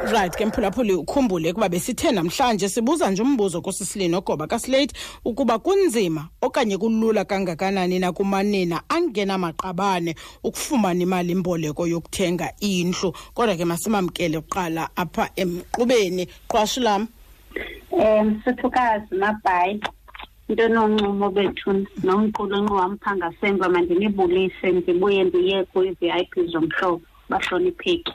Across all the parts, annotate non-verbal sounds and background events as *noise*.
right ke mphulaphuli ukhumbule ukuba besithe namhlanje sibuza nje umbuzo kusisilini ogoba kaslate ukuba kunzima okanye kulula kangakanani na kumanina angenamaqabane ukufumana imali imboleko yokuthenga indlu? Kodwa ke masimamkele kuqala apha emqubeni. Qwashi lam. Um sithukazi mabhayi. Into noncumo bethu nomqulunqi wam phaa mandinibulise ndibuye ndiye kwi-v i p zomhlobo bahlonipheki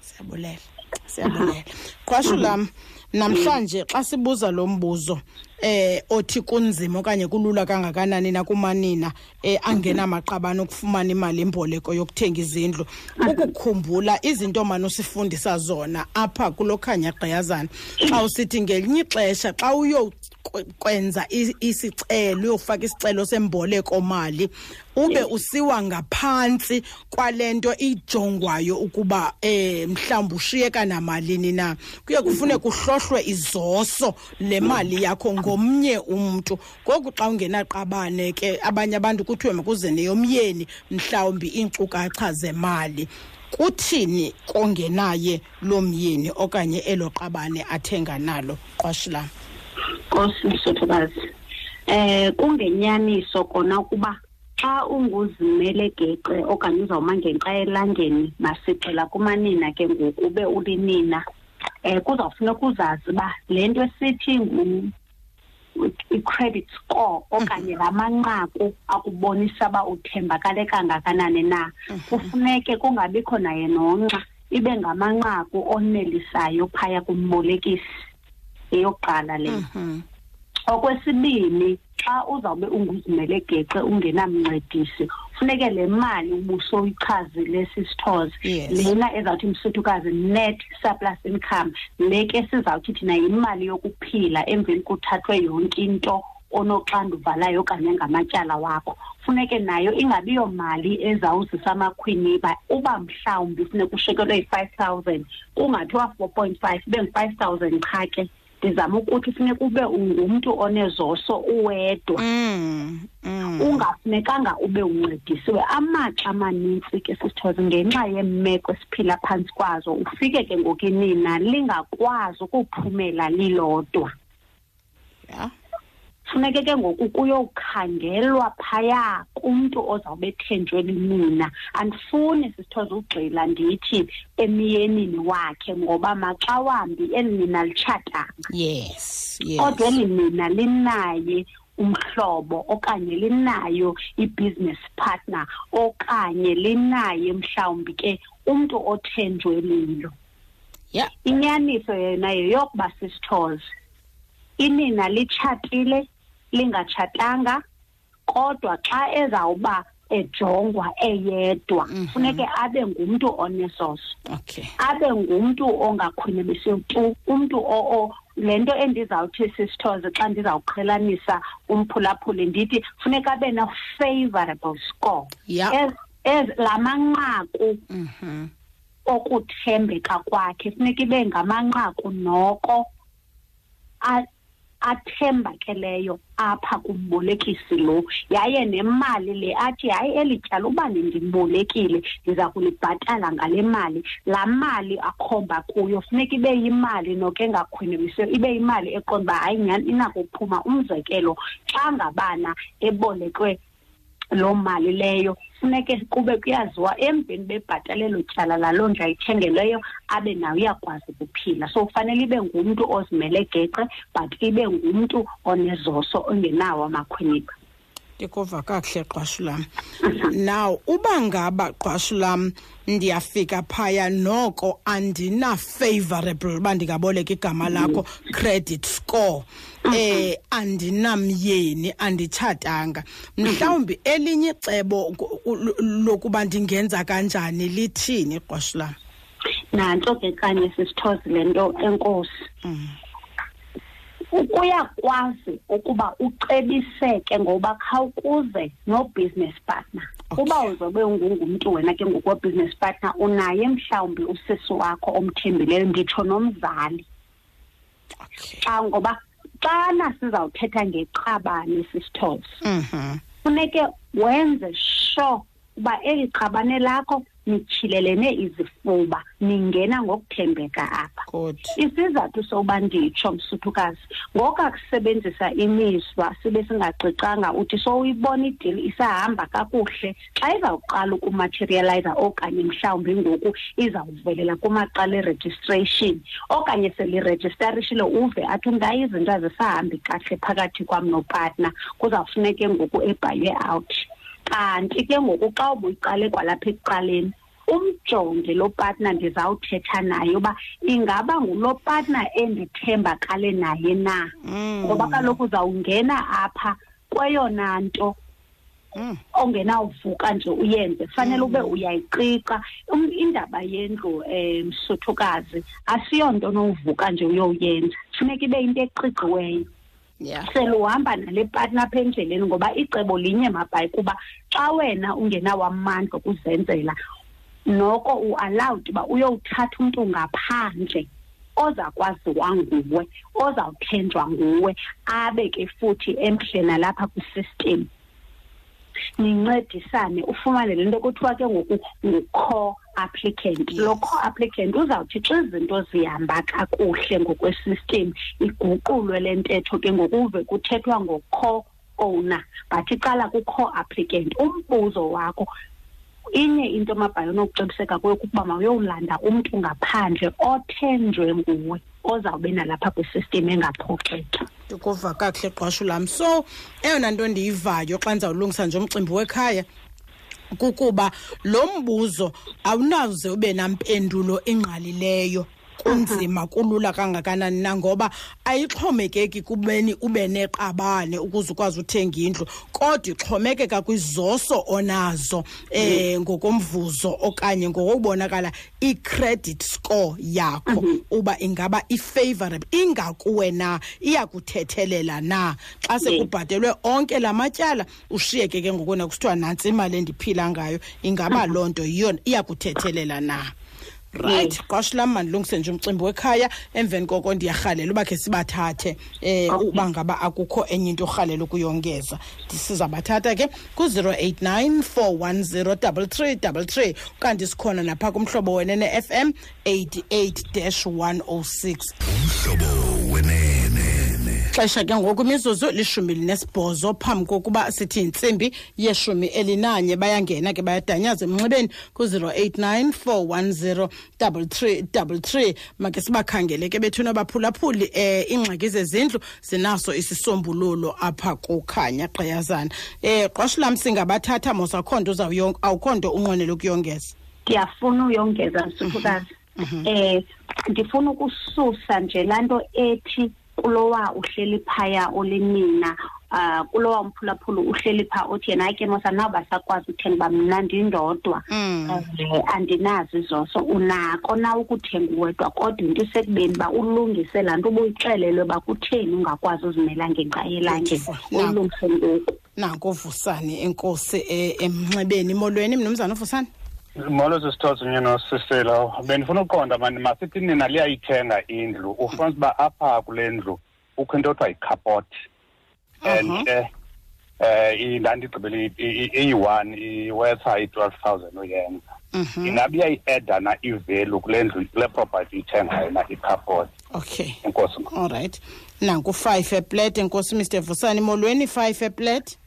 siyabulela siyabulela qwashu lam namhlanje xa sibuza lo mbuzo eh othi kunzima okanye kulula kangakanani na kumanina eh angenamaqabane ukufumana imali imboleko yokuthenga izindlu. Ukukhumbula izinto manje usifundisa zona apha kulokhanya gqiyazana. Xa usithi ngelinye ixesha xa uyo kwenza isicelo uyofaka isicelo semboleko mali ube usiwa ngaphantsi kwalento ijongwayo ukuba eh mhlawumbe ushiyeka namalini na. Kuye kufune kuhlohlwe izoso le mali yakho ngomnye umuntu ngoku xa ungenaqabane ke abanye abantu kuthiwe makuze neyomyeni mhlawumbi iinkcukacha zemali. Kuthini kongenaye lo myeni okanye elo qabane athenga nalo? Qwashilam nkosi msothokazi. Eh kungenyaniso kona ukuba xa unguzimele geqe okanye uzawuma ngenxa elangeni masixela kumanina ke ngoku ube ulinina eh kuzawufuneka uzazi uba le nto esithi i-credit score okanye la manqaku akubonisa uba uthembakale kangakanani na. Kufuneke kungabikho naye nonxa ibe ngamanqaku onelisayo phaya kumbolekisi eyokuqala le okwesibini xa uzawube unguzimele geqe ungenamncedisi funeke le mali ubusoyichazile sisithoze. Lena ezawuthi msuthukazi net surplus income le ke sizawuthi thina yimali yokuphila emveni kuthathwe yonke into onoxanduva layo okanye ngamatyala wakho. Funeke nayo ingabiyo mali ezawuzisa amakhwiniba uba mhlawumbi funeka ushekelwe yi-five thousand kungathiwa four point five ibe ngu-five thousand qha ke ndizama ukuthi funeka ube ungumntu onezoso uwedwa mm, mm. ungafunekanga ube uncedisiwe amaxa amanintsi ke sisithoze ngenxa yemeko esiphila phantsi kwazo ufike ke ngokinina lingakwazi ukuphumela lilodwa. Funeke ke ngoku kuyokhangelwa phaya kumntu ozawube ethenjwe linina andifuni sisithoze ugxila ndithi emiyenini wakhe ngoba maxa wambi eli nina litshatanga. Yes yes. Kodwa eli nina linaye umhlobo okanye linayo i-business partner okanye linaye mhlawumbi ke umntu othenjwe lilo yeah inyaniso yena yeyokuba sisithoze. Inina litshatile lingatshatanga kodwa xa ezawuba ejongwa eyedwa funeke abe ngumntu onesoso okay. Abe ngumntu ongakhwinibisiyo tu umntu o le nto endizawuthi sisithoze xa ndizawuqhelanisa umphulaphuli ndithi funeka abe ne-favorable score. Ez- la manqaku mhm. okuthembeka kwakhe funeka ibe ngamanqaku noko athembakeleyo apha kumbolekisi lo. Yaye nemali le athi hayi eli tyala uba ndimbolekile ndiza kulibhatala ngale mali. Laa mali akhomba kuyo funeka ibe yimali noke engakhwinibisiyo ibe yimali eqonda uba hayi nyhani inakuphuma. Umzekelo xa ngabana ebolekwe loo mali leyo. Funeke kube kuyaziwa emveni bebhatale elo tyala laloo ndlu ayithengeleyo abe nayo uyakwazi ukuphila. So kufanele ibe ngumntu ozimele geqe but ibe ngumntu onezoso ongenawo amakhwiniba ndikuva kakuhle qwashu lam now uba ngaba qwashu lam ndiyafika phaya noko andina-favorable uba ndingaboleka igama lakho credit score. Eh andinamyeni anditshatanga. Mhlawumbi elinye icebo lokuba ndingenza kanjani lithini qwashu lam nantso ke kanye sisithozi le nto enkosi. Kuyakwazi ukuba ucebiseke ngoba khawukuze no-business partner. Uba uzobe ungungumntu wena ke ngokwe-business partner unaye mhlawumbi usisi wakho omthembileyo nditsho nomzali. Okay. Xa ngoba xana sizawuthetha ngeqabane sisithozi mhm funeke wenze sure uba eli qabane lakho nityhilelene izifuba ningena ngokuthembeka apha. Isizathu soba nditsho msuthukazi ngokakusebenzisa imizwa sibe singacicanga uthi sowuyibona idili isahamba kakuhle? Xa izawuqala ukumaterializa okanye mhlawumbi ngoku izawuvelela kumaqala eregistration okanye seliregistarishile uve athi ngayo izinto azisahambi kahle phakathi kwam nopartner. Kuzawufuneke ngoku ebhalwe out kanti ke ngoku xa ubuyiqale kwalapha ekuqaleni umjonge lo partner ndizawuthetha naye uba ingaba ngulo partner endithembakale naye na. Mm. ngoba kaloku uzawungena apha kweyona nto Mm. ongenawuvuka nje uyenze. Fanele ube uyayiqiqa. Um, indaba yendlu um msuthukazi asiyonto onowuvuka nje uyowuyenza. Funeka ibe into eqiqiweyo yeah. Seluhamba nale partner apha endleleni ngoba icebo linye mabhayi kuba xa wena ungenawo amandla okuzenzela noko u-allowed uba uyowuthatha umntu ngaphandle ozakwaziwa nguwe ozawuthenjwa nguwe abe ke futhi emhle nalapha kwisystem. Nincedisane ufumane le nto kuthiwa ke ngoku ngu-core applicant. Yes. lo core applicant uzawuthi xa izinto zihamba kakuhle ngokwesystem iguqulwe le ntetho ke ngokuve kuthethwa ngo-core owner but iqala ku-core applicant umbuzo wakho inye into mabhayo onokucebiseka kuyo kukuba mawuyowulanda umntu ngaphandle othenjwe nguwe ozawube nalapha kwisystem engaphoxeka ndikuva kakuhle qwashu lam. So eyona nto ndiyivayo xa ndizawulungisa nje umcimbi wekhaya kukuba lo mbuzo awunawuze ube nampendulo engqalileyo kunzima kulula kangakanani na ngoba ayixhomekeki kubeni ube neqabane ukuze ukwazi uthenga indlu kodwa ixhomekeka kwizoso onazo eh ngokomvuzo okanye ngokubonakala i-credit score yakho. Uba ingaba i-favorable ingakuwe na iyakuthethelela na? Xa sekubhatelwe onke la matyala ushiyeke ke ngokuna kusithiwa nantsi imali endiphila ngayo ingaba loo nto yiyo iyakuthethelela na? Right. Qwasho lam mandilungise nje umcimbi wekhaya emveni koko ndiyarhalela uba khe sibathathe eh uba ngaba akukho enye into orhalela ukuyongeza. Sizabathatha ke ku-089 410 kanti sikhona napha kumhlobo wena ne-fm 88-106 umhlobo wenene xesha ke ngoku imizuzu lishumi linesibhozo phambi kokuba sithi yintsimbi yeshumi elinanye. Bayangena ke bayadanyaza emnxibeni ku-089 410 3333 make sibakhangele ke bethuna abaphulaphuli um iingxaki zezindlu zinaso isisombululo apha kukhanya gqiyazana um qwasho lam singabathatha mos akho nto awukho nto unqwenela ukuyongeza? Ndiyafuna uyongeza msuthukazi um ndifuna ukususa nje laa nto ethi kulowa uhleli phaya olinina uh kulowa umphulaphula uhleli phaa othi yena hayi ke mosa nawu basakwazi uthenga uba mna ndindodwa Mm. um andinazo izoso unako na ukuthenga uwedwa kodwa into isekubeni uba ulungise laa nto ubuyixelelwe uba kutheni ungakwazi uzimela ngenxa. Now- ulungise ngoku nanko uvusane enkosi eh, emnxebeni molweni mnumzana uvusane molo sisithosi nye nosiselo bendifuna uqonda mani masithi nina liyayithenga indlu. Ufumanisa uba apha kule ndlu kukho into othiwa yikhapoti and ke um ndandigqibele i- i- iyi-one iwetha i-twelve thousand uyenza. Ingaba iyayi-eda na ivelu kule ndlu kule property ithengayo na ikhapoti okay. Enkosi ma. Allright nanku u-five eplate enkosi mr vusane molweni five eplate?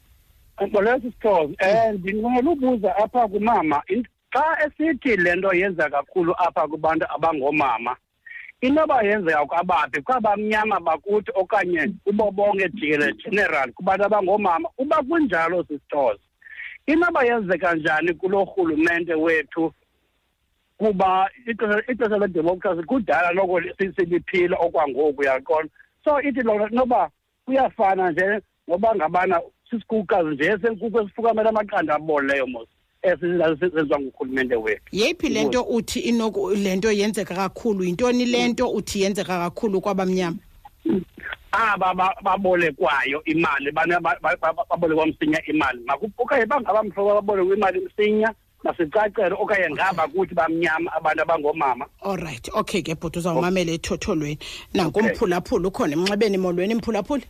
Ngolesi sithobi um ndinqwenela ubuza apha kumama in- xa esithi le nto yenza kakhulu apha kubantu abangoomama inoba yenzeka kwabaphi? Kwabamnyama bakuthi okanye kubo bonke jikele general kubantu abangoomama uba kunjalo sisithoza inoba yenzeka njani kulo rhulumente wethu kuba ixesha ixesha ledemokhrasi kudala noko si- siliphila okwangoku uyaqona so ithi lona noba kuyafana nje ngoba ngabana sisikukazi nje senkukhu esifukamela amaqanda abolileyo mos. Esisenziwa ngurhulumente wethu. Yeyiphi le nto uthi inoku le nto yenzeka kakhulu? Yintoni le nto uthi yenzeka kakhulu kwabamnyama? Aba ba- babolekwayo imali bana ba- ba- ba- babolekwa msinya imali. Maku- okanye bangabamhlobo babolekwa imali msinya masicacele okanye ngaba kuthi bamnyama abantu abangoomama allright okay ke bhuti uzawumamela ethotholweni. Nanku Okay. umphulaphuli ukhona emnxebeni molweni mphulaphuli?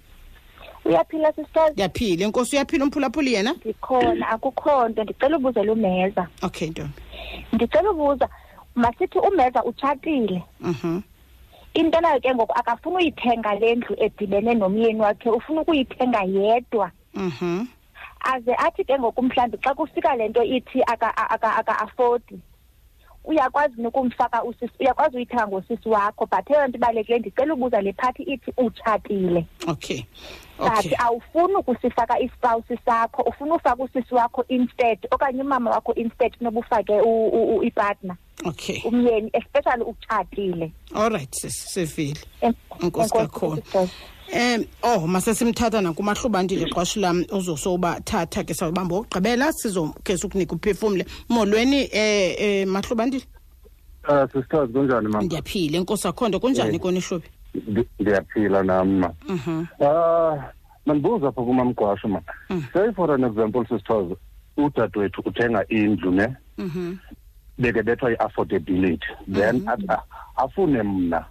Uyaphila sisithozi ndiyaphila inkosi uyaphila umphulaphuli yena? Ndikhona akukho nto. Ndicela ubuzela umeza. Okay ntombi. Ndicela ubuza masithi umeza utshatile mhm. Into nayo ke ngoku akafuni uyithenga le ndlu edibene nomyeni wakhe ufuna ukuyithenga yedwa. Mhm. Aze athi ke ngoku mhlawumbi xa kufika le nto ithi aka- aka- aka-afodi uyakwazi nokumfaka usisi uyakwazi uyithenga ngosisi wakho? But eyona nto ibalulekileyo ndicela ubuza le phathi ithi utshatile okay. But awufuni ukusifaka ispawusi sakho ufuna ufaka usisi wakho instead okanye umama wakho instead kunoba ufake u- u- u- ipartner. Okay. Umyeni especially utshatile all right sivile. En- Enkosi kakhulu. Um oh masesimthatha nakumahlubandile xesha lam uzosobathatha ke sawubamba wokugqibela sizokhe sukunika uphefumle. Molweni eh eh mahlubandile? Ah sisters kunjani mama? ndiyaphila enkosi akhondo kunjani Eh. kona ihlobi Ndiyaphila nami ma. mhm. Ah mandibuza apha kumamgwasho ma. Mm. Say for an example sisters udadewethu uthenga indlu ne? Mhm. Beke bethwa i-affordability. Then athi, ah, afune mna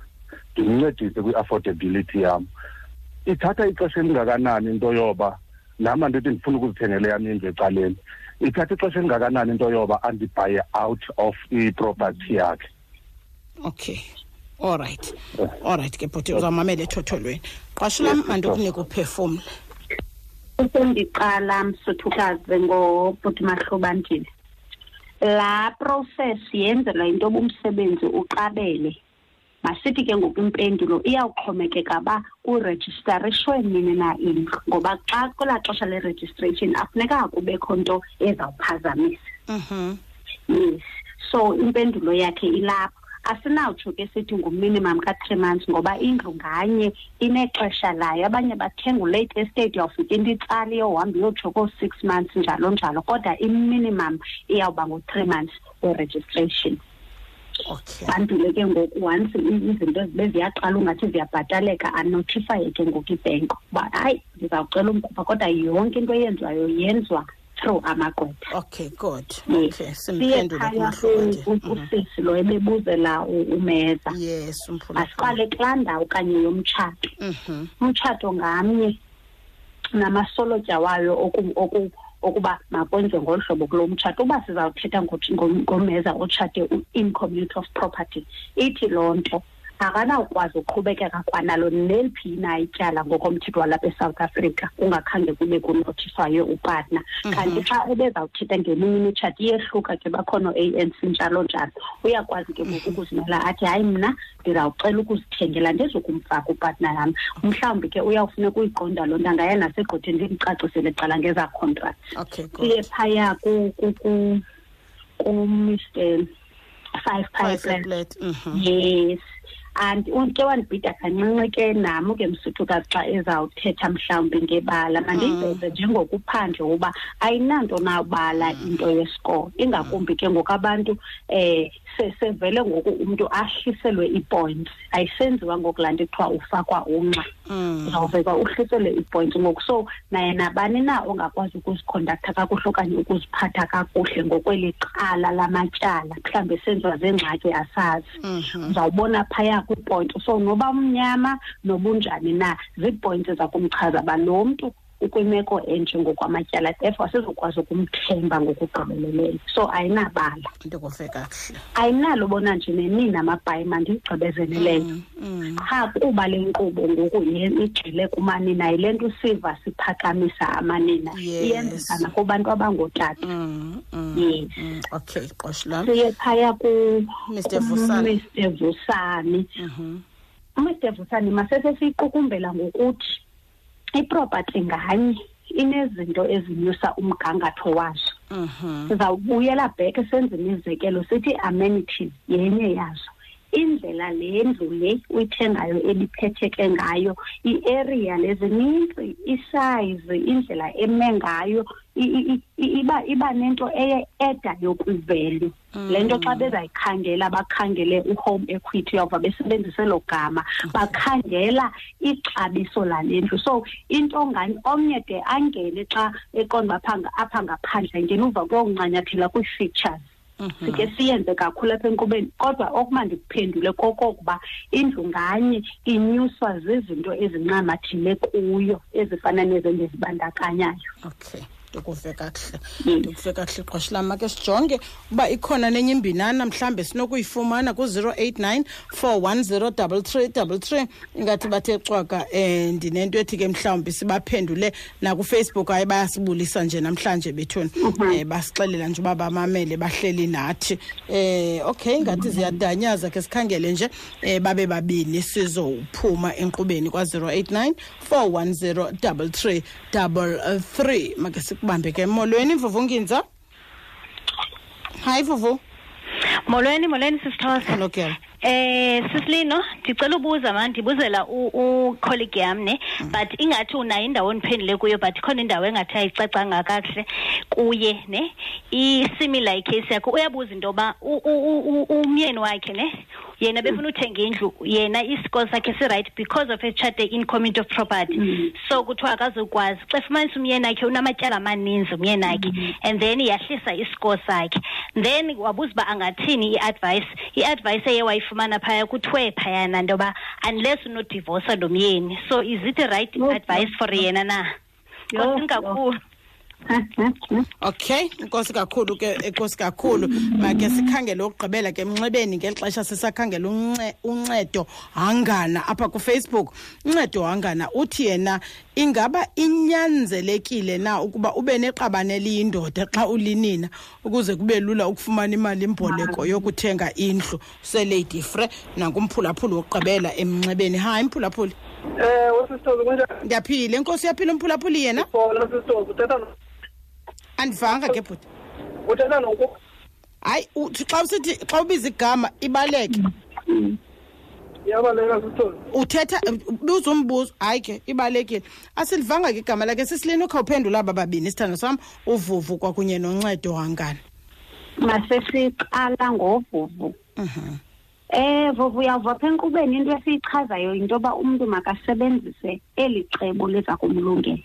ndimncedise kwi-affordability yam ithatha ixesha elingakanani into yoba nama ndithi ndifuna ukuzithengela yam indlu ecaleni. Ithatha ixesha elingakanani into yoba andibhaye out of iproperty yakhe? Okay. All right. Eh. all right ke bhuti uzawumamela ethotholweni. Qasho lam mandikunika uphefumle usendiqala msuthukazi ngobhuti mahlobandile laa process yenzelwa into yoba umsebenzi uqabele. Masithi ke ngoku impendulo iyawuxhomekeka uba kurejistariswe nini na indlu ngoba xa kwelaa xesha le-registration afuneka kubekho nto ezawuphazamisa. Mhm. Yes. So impendulo yakhe ilapho. Asinawutsho ke sithi nguminimum ka-three months ngoba indlu nganye inexesha layo. Abanye bathenga ulate estate uyawufika into itsala iyohamba iyotsho koo-six months njalo njalo. Kodwa iminimum iyawuba ngu-three months we-registration okay. Bandule ke ngoku once izinto zibe ziyaqala ungathi ziyabhataleka anotifaye ke ngoku ibhenki uba hayi ndizawucela umkhupha kodwa yonke into eyenziwayo yenziwa through amagqwetha. Okay good. Okay siye simphendule phaya kumahlubandile ku- ku- usisi lo ebebuzela umeza yes masiqale kulaa ndawo kanye yomtshato. Mhm. Umtshato ngamnye namasolotya wayo oku- oku- okuba makwenziwe ngolu hlobo kulo mtshato. Uba sizawuthetha ngomeza otshate u-in community of property. Ithi loo nto akanawukwazi uqhubekeka kwanalo neliphi na ityala ngokomthetho walapha esouth africa kungakhange kube kunotifaye upartner. Kanti xa ebezawuthetha ngeminye imitshato iyehluka ke bakhona o-a n c njalo njalo uyakwazi ke ngoku ukuzimela athi hayi mna ndizawucela ukuzithengela ndizokumfaka upartner yam. Mhlawumbi ke uyawufuneka uyiqonda loo nto angaya nasegqotheni ndimcacisele qala ngeza contracts okay siye phaya ku- ku- ku- kumr five plate mhm. Yes and uke wandibhida kancinci ke nam ke msuthukazi xa ezawuthetha mhlawumbi ngebala. Mandiyiveze njengokuphandle uba ayinanto nabala into yesikolo. Ingakumbi ke ngoku abantu um sevele ngoku umntu ahliselwe ii-points ayisenziwa ngoku laa nto kuthiwa ufakwa unxa uzawuvekwa uzawuveka uhliselwe ii-points ngoku. So naye nabani na ongakwazi ukuzikhondaktha kakuhle okanye ukuziphatha kakuhle ngokweli qala lamatyala mhlawumbi esenziwa zeengxaki asazi. Mhm. uzawubona phaya kwiipoint so noba umnyama nobunjani na ziipoints eza kumchaza uba lo mntu ukwimeko enje ngokwamatyala therefore asizokwazi ukumthemba ngokugqibeleleyo so ayinabala ayinalo bona nje nenini amabhayi mandigqibezeleleyo Mm, mm. qha kuba le nkqubo ngoku igxile kumanina yile nto usiva siphakamisa amanina iyenzeka nakubantu abangootata Mm, mm, Yes. mm. okay qosho lam siye phaya kumr Vusani. Mr. Vusani Mhm. Mr. Vusani masese siyiqukumbela ngokuthi iproperty nganye inezinto ezinyusa umgangatho wazo Mhm. sizawubuyela back senze imizekelo sithi amenities yenye yazo indlela le ndlu le uyithengayo ebiphetheke ngayo i-area lezinintsi isayizi indlela eme ngayo iba iba nento eye edayo kwivalue le nto xa bezayikhangela bakhangele u-home equity uyawuva besebenzisa elo gama bakhangela ixabiso lale ndlu. So into nganye omnye de angene xa eqonda apha nga- apha ngaphandle angena uva kuyokuncanyathela kwii-features. Sike siyenze kakhulu apha enkqubeni kodwa okuma ndikuphendule kokokuba indlu nganye inyuswa zizinto ezincamathile kuyo ezifana nezo ndizibandakanyayo. Okay ndikuve kakuhle ndikuve kakuhle qhosha lam. Make sijonge uba ikhona nenye imbinana mhlawumbi sinokuyifumana ku-089 410 3333 ingathi bathe cwaka um ndinento ethi ke mhlawumbi sibaphendule nakufacebook. Hayi bayasibulisa nje namhlanje bethuni um basixelela nje uba bamamele bahleli nathi. Um okay ingathi ziyadanyaza ke sikhangele nje um babe babini sizophuma enkqubeni kwa-089 410 33 3 make sikubambe ke molweni mvuvunginza hayi vuvu. Molweni molweni sisithosa girl eh sisilino ndicela ubuza ma ndibuzela ucolleague yam ne? But ingathi unayo indawo endiphendule kuyo but ikhona indawo engathi ayicacanga kakuhle kuye ne? I-similar icase yakho uyabuza into yoba umyeni wakhe ne? Yena befuna uthenga indlu yena isikolo sakhe si-right because of etshate in community of property. So kuthiwa akazukwazi xa fumanisa umyeni akhe unamatyala amaninzi umyeni akhe and then yahlisa isikolo sakhe. Then wabuza uba angathini i-advice i-advice eye wayifumana phaya kuthiwe phayana into yoba unless unodivosa lo myeni so is it right advice for yena na? Kosini kakhulu *laughs* okay inkosi kakhulu ke inkosi kakhulu. Make sikhangele ukugqibela ke emnxebeni ngeli xesha sisakhangela unce- uncedo hangana apha kufacebook. Uncedo hangana uthi yena ingaba inyanzelekile na ukuba ube neqabane eliyindoda xa ulinina ukuze kube lula ukufumana imali imboleko yokuthenga indlu? Selady fre nankumphulaphuli wokugqibela emnxebeni. Hayi mphulaphuli. Ewe sisitozi kunjani? Ndiyaphila inkosi yaphila umphulaphuli yena? Khona sisitozi uthetha no- andivanga ke bhuti. Uthetha noku hayi uthi xa usithi xa ubiza igama ibaleke. Iyabaleka sisitozi uthetha buza umbuzo. Hayi ke ibalekile. Asilivanga ke igama lakhe. Sisilini ukhawuphendula aba babini isithando sam uvuvu kwakunye noncedo wangani. Masesiqala ngovuvu. Eh vuvu uyava apha enkqubeni into esiyichazayo yinto yoba umntu makasebenzise eli cebo liza kumlungela.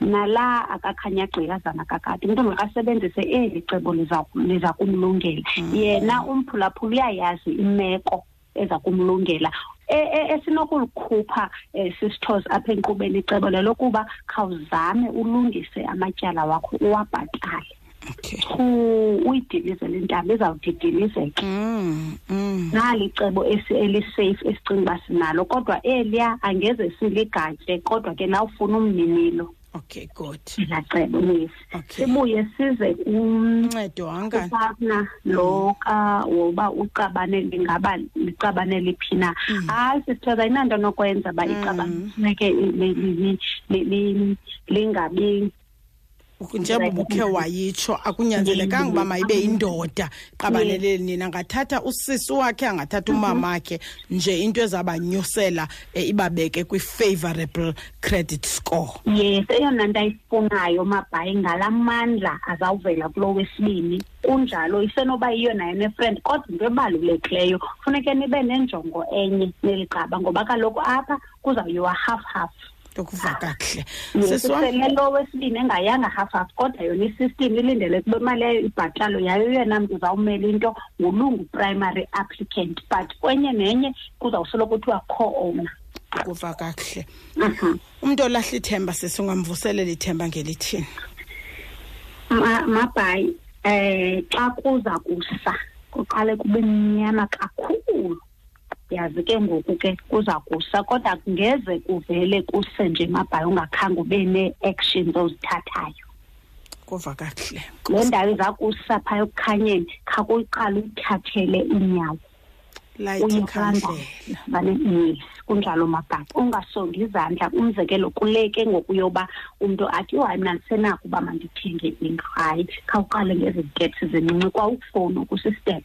Nala akakhanya gqikazana kakade. Umntu makasebenzise eli cebo liza kumlungela. Yena umphulaphula uyayazi imeko eza kumlungela. E- e- esinokulikhupha um sisithozi apha enkqubeni icebo lelokuba khawuzame ulungise amatyala wakho uwabhatale. Uyidilizele intaba izawudidilizeke mm, mm. nali cebo elisafe esicinga uba sinalo kodwa eliya angeze siligatye kodwa ke nawufuna umninilo okay good yes Okay. sibuye size kum- uncedo wangani kupartner lo ka woba uqabane lingaba liqabane liphi na hayi sisithoza ayinanto nokwenza uba iqabane funeke li- li- li- li- lingabi njengoba ubukhe wayitsho akunyanzelekanga uba mayibe yindoda qabaneleli nina angathatha usisi wakhe angathatha umamakhe nje into ezabanyusela um ibabeke kwi-favorable credit score. Yes eyona nto ayifunayo mabhayi ngala mandla azawuvela kulo wesibini kunjalo isenoba yiyo nayo nefriend kodwa into ebalulekileyo funeke nibe nenjongo enye neli qaba ngoba kaloku apha kuzawuyiwa half half ukuva kakuhle Yes, sisi wam sele lo wesibini engayanga half half kodwa yona isystem ilindele kuba imali yayo ibhatalwe yayo yena mntu uzawumela into ngulungu primary applicant but kwenye nenye kuzawusoloko kuthiwa co-owner. Ukuva kakuhle umntu olahla ithemba sisi ungamvuselela ithemba ngelithini? Ma- mabhayi eh xa kuza kusa kuqale kube mnyama kakhulu. Yazi ke ngoku ke kuza kusa kodwa ngeze kuvele kuse nje mabhayi ungakhange ube nee-actions ozithathayo. Kuva kakuhle. Le ndawo iza kusa phaya ekukhanyeni khakuyiqala uyithathele vale yes kunjalo mabhaki ungasongi izandla umzekelo kule ke ngoku yoba umntu athi hayi mna ndisenako uba mandithenge indlu. Hayi khawuqale ngezi ziteps zincinci kwawukufowuni kusistep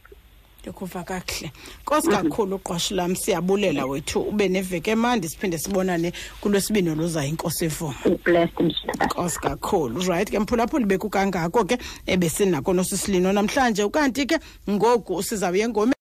ndikuva kakuhle. Nkosi kakhulu uqwasho lam siyabulela wethu. Ube neveki emandi siphinde sibonane kulwesibini oluzayo inkosi msitata nkosi kakhulu. Right ke mphulaphuli bekukangako ke ebesinako nosisilino namhlanje. Ukanti ke ngoku sizawuye ngome